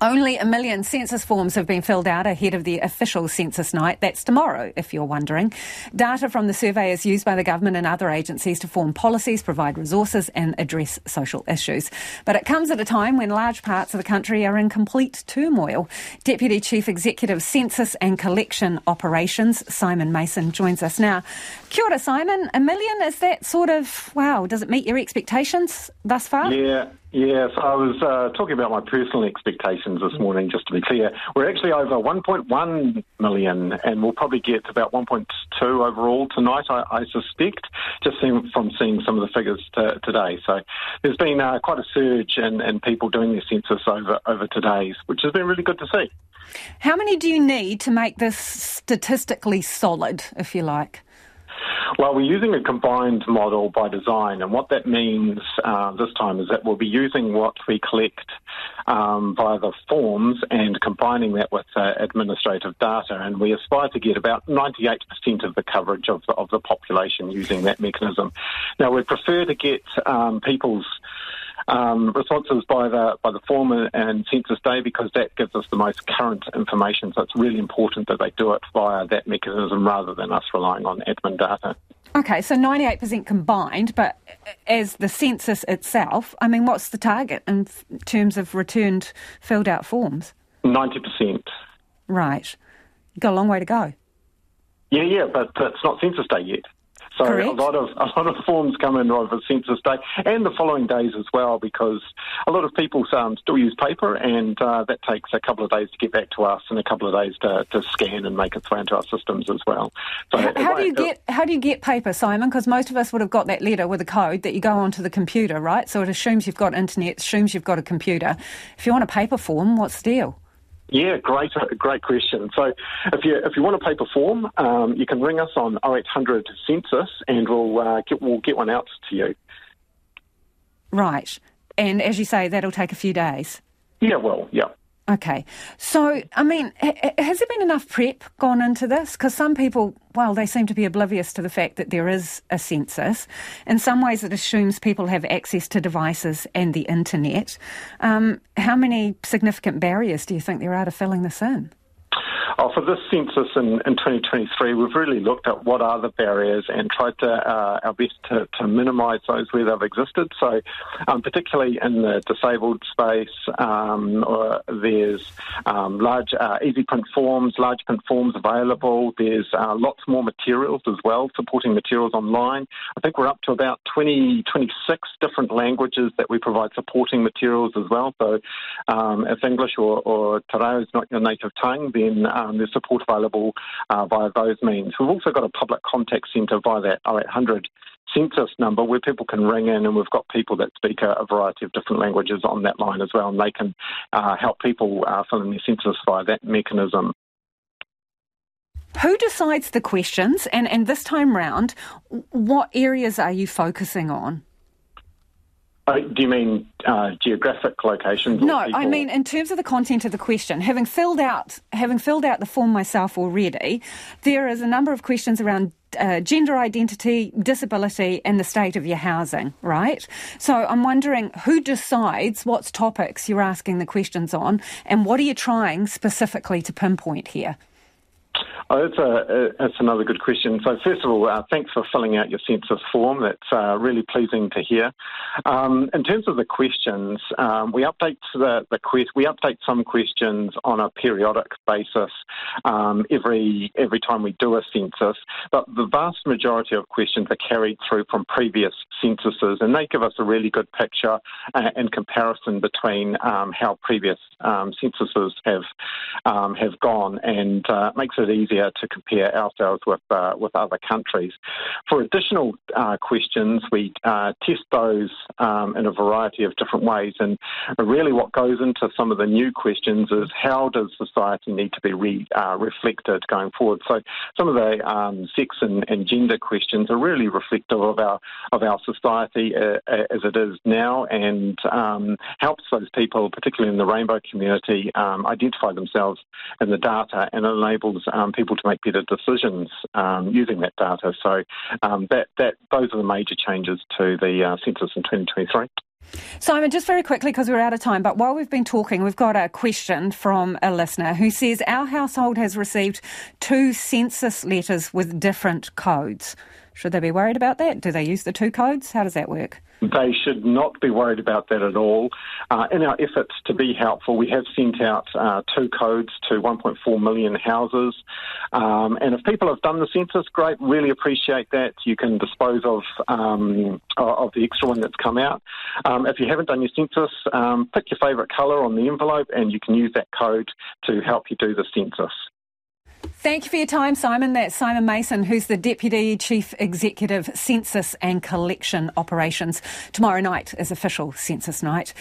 Only a million census forms have been filled out ahead of the official census night. That's tomorrow, if you're wondering. Data from the survey is used by the government and other agencies to form policies, provide resources, and address social issues. But it comes at a time when large parts of the country are in complete turmoil. Deputy Chief Executive Census and Collection Operations, Simon Mason, joins us now. Kia ora, Simon. A million, is that sort of, wow, does it meet your expectations thus far? Yeah. Yes, I was uh, talking about my personal expectations this morning, just to be clear. We're actually over 1.1 million, and we'll probably get about 1.2 overall tonight, I, I suspect, just seeing, from seeing some of the figures to, today. So there's been uh, quite a surge in, in people doing their census over, over today's, which has been really good to see. How many do you need to make this statistically solid, if you like? Well, we're using a combined model by design, and what that means uh, this time is that we'll be using what we collect um, via the forms and combining that with uh, administrative data, and we aspire to get about 98% of the coverage of the, of the population using that mechanism. Now, we prefer to get um, people's um, responses by the by the form and census day because that gives us the most current information. So it's really important that they do it via that mechanism rather than us relying on admin data. Okay, so 98% combined, but as the census itself, I mean, what's the target in terms of returned filled out forms? 90%. Right. You've got a long way to go. Yeah, yeah, but it's not census day yet. So Correct. a lot of a lot of forms come in over Census Day and the following days as well, because a lot of people um, still use paper, and uh, that takes a couple of days to get back to us, and a couple of days to, to scan and make its way into our systems as well. So how, how do you get how do you get paper, Simon? Because most of us would have got that letter with a code that you go onto the computer, right? So it assumes you've got internet, assumes you've got a computer. If you want a paper form, what's the deal? Yeah, great, great question. So, if you if you want a paper form, um, you can ring us on 0800 census, and we'll uh, get we'll get one out to you. Right, and as you say, that'll take a few days. Yeah, well, yeah. Okay. So, I mean, has there been enough prep gone into this? Because some people, well, they seem to be oblivious to the fact that there is a census. In some ways, it assumes people have access to devices and the internet. Um, how many significant barriers do you think there are to filling this in? Oh, for this census in, in 2023, we've really looked at what are the barriers and tried to uh, our best to, to minimise those where they've existed. So, um, particularly in the disabled space, um, there's um, large uh, easy print forms, large print forms available. There's uh, lots more materials as well, supporting materials online. I think we're up to about 20, 26 different languages that we provide supporting materials as well. So, um, if English or, or Te Reo is not your native tongue, then um, there's support available uh, via those means. We've also got a public contact centre via that 0800 census number where people can ring in, and we've got people that speak a, a variety of different languages on that line as well, and they can uh, help people uh, fill in their census via that mechanism. Who decides the questions? And, and this time round, what areas are you focusing on? Uh, do you mean uh, geographic locations? No, I mean in terms of the content of the question. Having filled out having filled out the form myself already, there is a number of questions around uh, gender identity, disability, and the state of your housing. Right. So I'm wondering who decides what topics you're asking the questions on, and what are you trying specifically to pinpoint here? Oh, that's, a, that's another good question. So, first of all, uh, thanks for filling out your census form. That's uh, really pleasing to hear. Um, in terms of the questions, um, we update the, the quest, we update some questions on a periodic basis um, every every time we do a census. But the vast majority of questions are carried through from previous censuses, and they give us a really good picture uh, in comparison between um, how previous um, censuses have um, have gone, and uh, makes it easier easier to compare ourselves with uh, with other countries. For additional uh, questions, we uh, test those um, in a variety of different ways, and really what goes into some of the new questions is how does society need to be re, uh, reflected going forward. So some of the um, sex and, and, gender questions are really reflective of our of our society uh, as it is now, and um, helps those people, particularly in the rainbow community, um, identify themselves in the data and enables um, people people to make better decisions um, using that data. So um, that that those are the major changes to the uh, census in 2023. Simon, just very quickly because we're out of time, but while we've been talking, we've got a question from a listener who says our household has received two census letters with different codes. Should they be worried about that? Do they use the two codes? How does that work? They should not be worried about that at all. Uh, in our efforts to be helpful, we have sent out uh, two codes to 1.4 million houses. Um, and if people have done the census, great, really appreciate that. You can dispose of um, of the extra one that's come out. Um, if you haven't done your census, um, pick your favourite colour on the envelope and you can use that code to help you do the census. Thank you for your time, Simon. That's Simon Mason, who's the Deputy Chief Executive Census and Collection Operations. Tomorrow night is official census night.